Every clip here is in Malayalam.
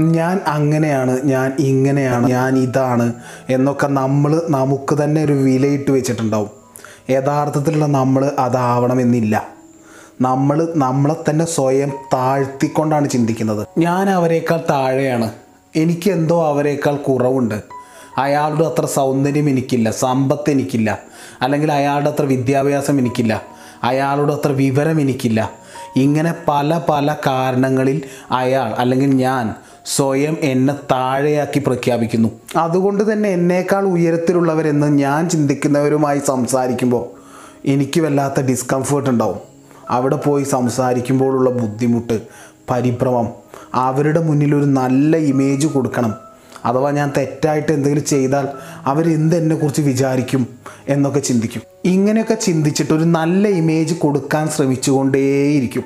ഞാൻ അങ്ങനെയാണ് ഞാൻ ഇങ്ങനെയാണ് ഞാൻ ഇതാണ് എന്നൊക്കെ നമ്മൾ നമുക്ക് തന്നെ ഒരു വിലയിട്ട് വെച്ചിട്ടുണ്ടാവും. യഥാർത്ഥത്തിലുള്ള നമ്മൾ അതാവണമെന്നില്ല. നമ്മൾ നമ്മളെ തന്നെ സ്വയം താഴ്ത്തിക്കൊണ്ടാണ് ചിന്തിക്കുന്നത്. ഞാൻ അവരെക്കാൾ താഴെയാണ്. എനിക്ക് എന്തോ അവരെക്കാൾ കുറവുണ്ട്. അയാളുടെ അത്ര സൗന്ദര്യം എനിക്കില്ല സമ്പത്ത് എനിക്കില്ല അല്ലെങ്കിൽ അയാളുടെ അത്ര വിദ്യാഭ്യാസം എനിക്കില്ല അയാളുടെ അത്ര വിവരം എനിക്കില്ല. ഇങ്ങനെ പല പല കാരണങ്ങളിൽ അയാൾ അല്ലെങ്കിൽ ഞാൻ സ്വയം എന്നെ താഴെയാക്കി പ്രഖ്യാപിക്കുന്നു. അതുകൊണ്ട് തന്നെ എന്നേക്കാൾ ഉയരത്തിലുള്ളവരെന്ന് ഞാൻ ചിന്തിക്കുന്നവരുമായി സംസാരിക്കുമ്പോൾ എനിക്ക് വല്ലാത്ത ഡിസ്കംഫേർട്ട് ഉണ്ടാവും. അവിടെ പോയി സംസാരിക്കുമ്പോഴുള്ള ബുദ്ധിമുട്ട് പരിഭ്രമം അവരുടെ മുന്നിൽ ഒരു നല്ല ഇമേജ് കൊടുക്കണം. അഥവാ ഞാൻ തെറ്റായിട്ട് എന്തെങ്കിലും ചെയ്താൽ അവരെന്ത് എന്നെക്കുറിച്ച് വിചാരിക്കും എന്നൊക്കെ ചിന്തിക്കും. ഇങ്ങനെയൊക്കെ ചിന്തിച്ചിട്ട് ഒരു നല്ല ഇമേജ് കൊടുക്കാൻ ശ്രമിച്ചുകൊണ്ടേയിരിക്കും.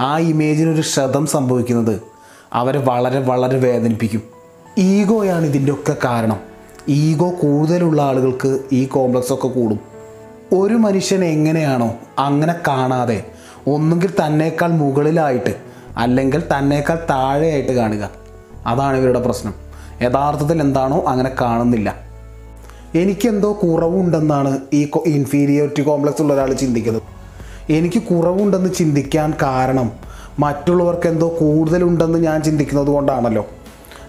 ആ ഇമേജിനൊരു ക്ഷതം സംഭവിക്കുന്നത്. അവരെ വളരെ വളരെ വേദനിപ്പിക്കും. ഈഗോയാണ് ഇതിന്റെ ഒക്കെ കാരണം. ഈഗോ കൂടുതലുള്ള ആളുകൾക്ക് ഈ കോംപ്ലക്സ് ഒക്കെ കൂടും. ഒരു മനുഷ്യൻ എങ്ങനെയാണോ അങ്ങനെ കാണാതെ ഒന്നുകിൽ തന്നേക്കാൾ മുകളിലായിട്ട് അല്ലെങ്കിൽ തന്നേക്കാൾ താഴെയായിട്ട് കാണുക. അതാണ് ഇവരുടെ പ്രശ്നം. യഥാർത്ഥത്തിൽ എന്താണോ അങ്ങനെ കാണുന്നില്ല. എനിക്കെന്തോ കുറവുണ്ടെന്നാണ് ഈ ഇൻഫീരിയോറിറ്റി കോംപ്ലക്സ് ഉള്ള ഒരാൾ ചിന്തിക്കുന്നത്. എനിക്ക് കുറവുണ്ടെന്ന് ചിന്തിക്കാൻ കാരണം മറ്റുള്ളവർക്ക് എന്തോ കൂടുതലുണ്ടെന്ന് ഞാൻ ചിന്തിക്കുന്നത് കൊണ്ടാണല്ലോ.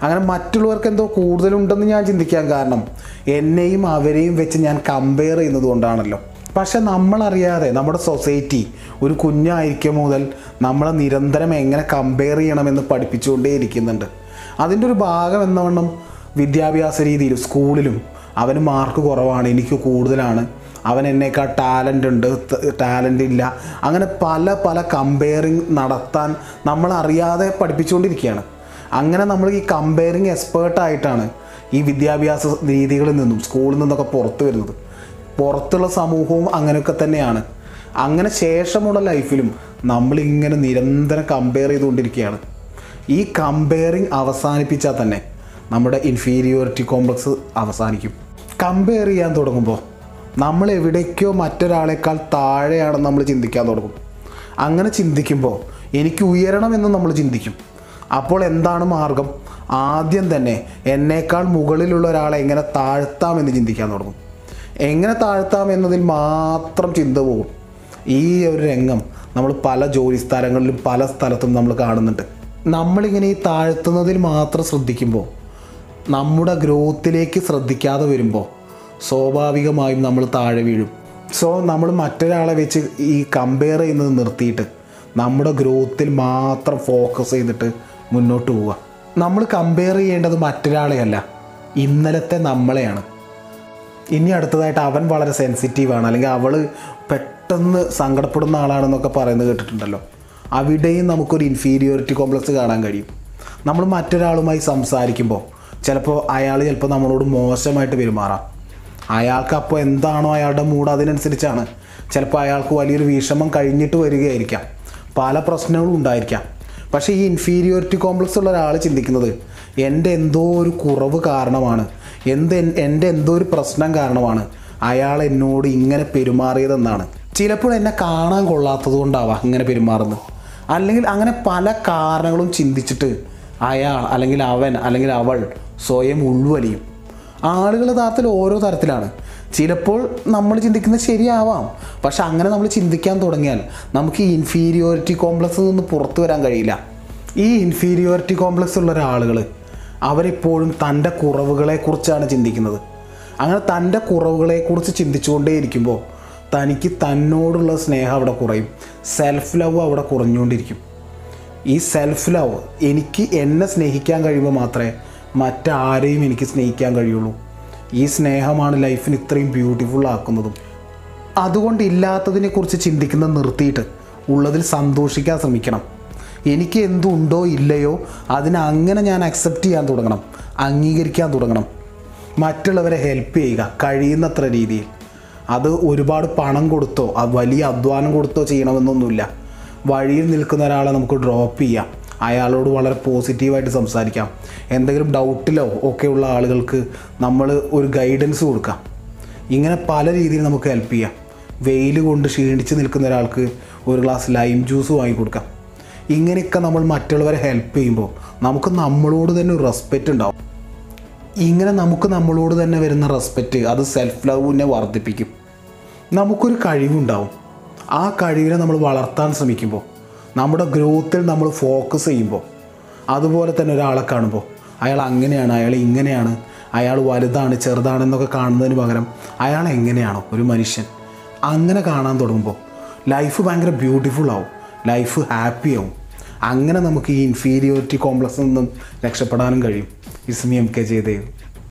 അങ്ങനെ മറ്റുള്ളവർക്ക് എന്തോ കൂടുതലുണ്ടെന്ന് ഞാൻ ചിന്തിക്കാൻ കാരണം എന്നെയും അവരെയും വെച്ച് ഞാൻ കമ്പയർ ചെയ്യുന്നത് കൊണ്ടാണല്ലോ. പക്ഷെ നമ്മളറിയാതെ നമ്മുടെ സൊസൈറ്റി ഒരു കുഞ്ഞായിരിക്കും മുതൽ നമ്മളെ നിരന്തരം എങ്ങനെ കമ്പയർ ചെയ്യണമെന്ന് പഠിപ്പിച്ചുകൊണ്ടേ ഇരിക്കുന്നുണ്ട്. അതിന്റെ ഒരു ഭാഗം എന്നവണ്ണം വിദ്യാഭ്യാസ രീതിയിലും സ്കൂളിലും അവന് മാർക്ക് കുറവാണ് എനിക്ക് കൂടുതലാണ്. അവൻ എന്നേക്കാൾ ടാലന്റ് ഉണ്ട് ടാലന്റ് ഇല്ല. അങ്ങനെ പല പല കമ്പയറിങ് നടത്താൻ നമ്മൾ അറിയാതെ പഠിപ്പിച്ചുകൊണ്ടിരിക്കുകയാണ്. അങ്ങനെ നമ്മൾ ഈ കമ്പയറിങ് എക്സ്പേർട്ടായിട്ടാണ് ഈ വിദ്യാഭ്യാസ രീതികളിൽ നിന്നും സ്കൂളിൽ നിന്നൊക്കെ പുറത്ത് വരുന്നത്. പുറത്തുള്ള സമൂഹവും അങ്ങനെയൊക്കെ തന്നെയാണ്. അങ്ങനെ ശേഷമുള്ള ലൈഫിലും നമ്മളിങ്ങനെ നിരന്തരം കമ്പയർ ചെയ്തുകൊണ്ടിരിക്കുകയാണ്. ഈ കമ്പയറിങ് അവസാനിപ്പിച്ചാൽ തന്നെ നമ്മുടെ ഇൻഫീരിയോറിറ്റി കോംപ്ലക്സ് അവസാനിക്കും. കമ്പയർ ചെയ്യാൻ തുടങ്ങുമ്പോൾ നമ്മൾ എവിടേക്കോ മറ്റൊരാളെക്കാൾ താഴെയാണെന്ന് നമ്മൾ ചിന്തിക്കാൻ തുടങ്ങും. അങ്ങനെ ചിന്തിക്കുമ്പോൾ എനിക്ക് ഉയരണമെന്ന് നമ്മൾ ചിന്തിക്കും. അപ്പോൾ എന്താണ് മാർഗം? ആദ്യം തന്നെ എന്നേക്കാൾ മുകളിലുള്ള ഒരാളെ എങ്ങനെ താഴ്ത്താമെന്ന് ചിന്തിക്കാൻ തുടങ്ങും. എങ്ങനെ താഴ്ത്താം എന്നതിൽ മാത്രം ചിന്ത പോകും. ഈ ഒരു രംഗം നമ്മൾ പല ജോലി സ്ഥലങ്ങളിലും പല സ്ഥലത്തും നമ്മൾ കാണുന്നുണ്ട്. നമ്മളിങ്ങനെ ഈ താഴ്ത്തുന്നതിൽ മാത്രം ശ്രദ്ധിക്കുമ്പോൾ നമ്മുടെ ഗ്രോത്തിലേക്ക് ശ്രദ്ധിക്കാതെ വരുമ്പോൾ സ്വാഭാവികമായും നമ്മൾ താഴെ വീഴും. സോ നമ്മൾ മറ്റൊരാളെ വെച്ച് ഈ കമ്പയർ ചെയ്യുന്നത് നിർത്തിയിട്ട് നമ്മുടെ ഗ്രോത്തിൽ മാത്രം ഫോക്കസ് ചെയ്തിട്ട് മുന്നോട്ട് പോവുക. നമ്മൾ കമ്പയർ ചെയ്യേണ്ടത് മറ്റൊരാളെയല്ല ഇന്നലത്തെ നമ്മളെയാണ്. ഇനി അടുത്തതായിട്ട് അവൻ വളരെ സെൻസിറ്റീവാണ് അല്ലെങ്കിൽ അവൾ പെട്ടെന്ന് സങ്കടപ്പെടുന്ന ആളാണെന്നൊക്കെ പറയുന്നത് കേട്ടിട്ടുണ്ടല്ലോ. അവിടെയും നമുക്കൊരു ഇൻഫീരിയോറിറ്റി കോംപ്ലക്സ് കാണാൻ കഴിയും. നമ്മൾ മറ്റൊരാളുമായി സംസാരിക്കുമ്പോൾ ചിലപ്പോൾ അയാൾ ചിലപ്പോൾ നമ്മളോട് മോശമായിട്ട് പെരുമാറാം. അയാൾക്ക് അപ്പോൾ എന്താണോ അയാളുടെ മൂഡ് അതിനനുസരിച്ചാണ്. ചിലപ്പോൾ അയാൾക്ക് വലിയൊരു വിഷമം കഴിഞ്ഞിട്ട് വരികയായിരിക്കാം. പല പ്രശ്നങ്ങളും ഉണ്ടായിരിക്കാം. പക്ഷേ ഈ ഇൻഫീരിയോറിറ്റി കോംപ്ലക്സ് ഉള്ള ഒരാൾ ചിന്തിക്കുന്നത് എന്റെ എന്തോ ഒരു കുറവ് കാരണമാണ്. എന്ത് എന്റെ എന്തോ ഒരു പ്രശ്നം കാരണമാണ്. അയാൾ എന്നോട് ഇങ്ങനെ പെരുമാറിയതെന്നാണ്. ചിലപ്പോൾ എന്നെ കാണാൻ കൊള്ളാത്തത് കൊണ്ടാവാം ഇങ്ങനെ പെരുമാറുന്നത്. അല്ലെങ്കിൽ അങ്ങനെ പല കാരണങ്ങളും ചിന്തിച്ചിട്ട് അയാൾ അല്ലെങ്കിൽ അവൻ അല്ലെങ്കിൽ അവൾ സ്വയം ഉൾവലിയും. ആളുകൾ യഥാർത്ഥത്തിൽ ഓരോ തരത്തിലാണ്. ചിലപ്പോൾ നമ്മൾ ചിന്തിക്കുന്നത് ശരിയാവാം. പക്ഷെ അങ്ങനെ നമ്മൾ ചിന്തിക്കാൻ തുടങ്ങിയാൽ നമുക്ക് ഈ ഇൻഫീരിയോറിറ്റി കോംപ്ലക്സിൽ നിന്ന് പുറത്തു വരാൻ കഴിയില്ല. ഈ ഇൻഫീരിയോറിറ്റി കോംപ്ലക്സ് ഉള്ള ഒരാളുകൾ അവരെപ്പോഴും തന്റെ കുറവുകളെക്കുറിച്ചാണ് ചിന്തിക്കുന്നത്. അങ്ങനെ തന്റെ കുറവുകളെക്കുറിച്ച് ചിന്തിച്ചുകൊണ്ടേയിരിക്കുമ്പോൾ തനിക്ക് തന്നോടുള്ള സ്നേഹം അവിടെ കുറയും. സെൽഫ് ലവ് അവിടെ കുറഞ്ഞുകൊണ്ടിരിക്കും. ഈ സെൽഫ് ലവ് എനിക്ക് എന്നെ സ്നേഹിക്കാൻ കഴിയുമ്പോൾ മാത്രമേ മറ്റാരെയും എനിക്ക് സ്നേഹിക്കാൻ കഴിയുള്ളൂ. ഈ സ്നേഹമാണ് ലൈഫിന് ഇത്രയും ബ്യൂട്ടിഫുൾ ആക്കുന്നതും. അതുകൊണ്ട് ഇല്ലാത്തതിനെ കുറിച്ച് ചിന്തിക്കുന്നത് നിർത്തിയിട്ട് ഉള്ളതിൽ സന്തോഷിക്കാൻ ശ്രമിക്കണം. എനിക്ക് എന്തുണ്ടോ ഇല്ലയോ അതിനെ അങ്ങനെ ഞാൻ അക്സെപ്റ്റ് ചെയ്യാൻ തുടങ്ങണം. അംഗീകരിക്കാൻ തുടങ്ങണം. മറ്റുള്ളവരെ ഹെൽപ്പ് ചെയ്യുക കഴിയുന്നത്ര രീതിയിൽ. അത് ഒരുപാട് പണം കൊടുത്തോ വലിയ അധ്വാനം കൊടുത്തോ ചെയ്യണമെന്നൊന്നുമില്ല. വഴിയിൽ നിൽക്കുന്ന ഒരാളെ നമുക്ക് ഡ്രോപ്പ് ചെയ്യാം. അയാളോട് വളരെ പോസിറ്റീവായിട്ട് സംസാരിക്കാം. എന്തെങ്കിലും ഡൗട്ടിലോ ഒക്കെ ഉള്ള ആളുകൾക്ക് നമ്മൾ ഒരു ഗൈഡൻസ് കൊടുക്കാം. ഇങ്ങനെ പല രീതിയിൽ നമുക്ക് ഹെൽപ്പ് ചെയ്യാം. വെയിൽ കൊണ്ട് ക്ഷീണിച്ച് നിൽക്കുന്ന ഒരാൾക്ക് ഒരു ഗ്ലാസ് ലൈം ജ്യൂസ് വാങ്ങിക്കൊടുക്കാം ഇങ്ങനെയൊക്കെ നമ്മൾ മറ്റുള്ളവരെ ഹെൽപ്പ് ചെയ്യുമ്പോൾ നമുക്ക് നമ്മളോട് തന്നെ ഒരു റെസ്പെക്റ്റ് ഉണ്ടാവും. ഇങ്ങനെ നമുക്ക് നമ്മളോട് തന്നെ വരുന്ന റെസ്പെക്റ്റ് അത് സെൽഫ് ലവിനെ വർദ്ധിപ്പിക്കും. നമുക്കൊരു കഴിവുണ്ടാവും. ആ കഴിവിനെ നമ്മൾ വളർത്താൻ ശ്രമിക്കുമ്പോൾ നമ്മുടെ ഗ്രോത്തിൽ നമ്മൾ ഫോക്കസ് ചെയ്യുമ്പോൾ അതുപോലെ തന്നെ ഒരാളെ കാണുമ്പോൾ അയാൾ അങ്ങനെയാണ് അയാൾ ഇങ്ങനെയാണ് അയാൾ വലുതാണ് ചെറുതാണെന്നൊക്കെ കാണുന്നതിന് പകരം അയാൾ എങ്ങനെയാണോ ഒരു മനുഷ്യൻ അങ്ങനെ കാണാൻ തുടങ്ങുമ്പോൾ ലൈഫ് ഭയങ്കര ബ്യൂട്ടിഫുൾ ആവും ലൈഫ് ഹാപ്പി ആവും. അങ്ങനെ നമുക്ക് ഈ ഇൻഫീരിയോറിറ്റി കോംപ്ലക്സിൽ നിന്നും രക്ഷപ്പെടാനും കഴിയും. ഇസ്മി എം കെ ജയദേവ്.